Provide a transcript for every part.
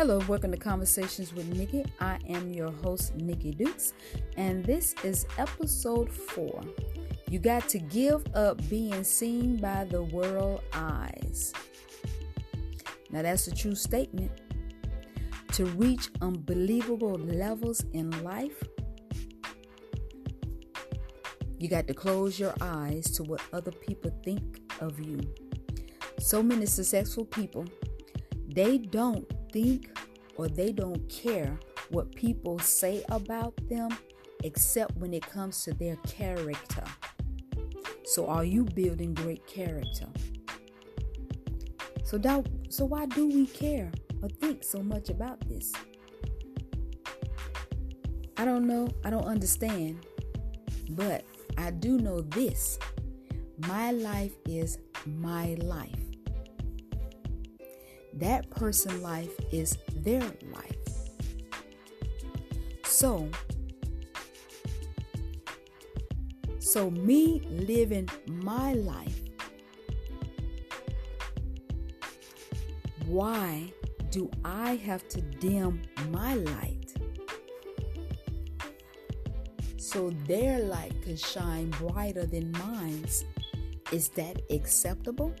Hello, welcome to Conversations with Nikki. I am your host, Nikki Dukes, and this is episode four. You got to give up being seen by the world eyes. Now, that's a true statement. To reach unbelievable levels in life, you got to close your eyes to what other people think of you. So many successful people, they don't think or they don't care what people say about them except when it comes to their character. So are you building great character? So that, so why do we care or think so much about this? I don't know, I don't understand. But I do know this. My life is my life that person's life is their life. So, so me living my life, why do I have to dim my light so their light can shine brighter than mine's? Is that acceptable?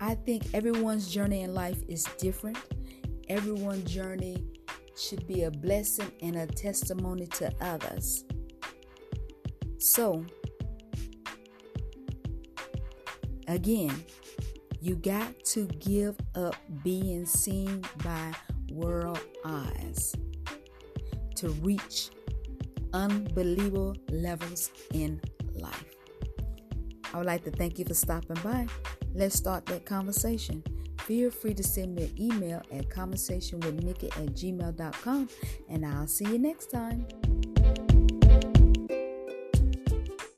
I think everyone's journey in life is different. Everyone's journey should be a blessing and a testimony to others. So, again, you got to give up being seen by world eyes to reach unbelievable levels in life. I would like to thank you for stopping by. Let's start that conversation. Feel free to send me an email at conversationwithnikki at gmail.com and I'll see you next time.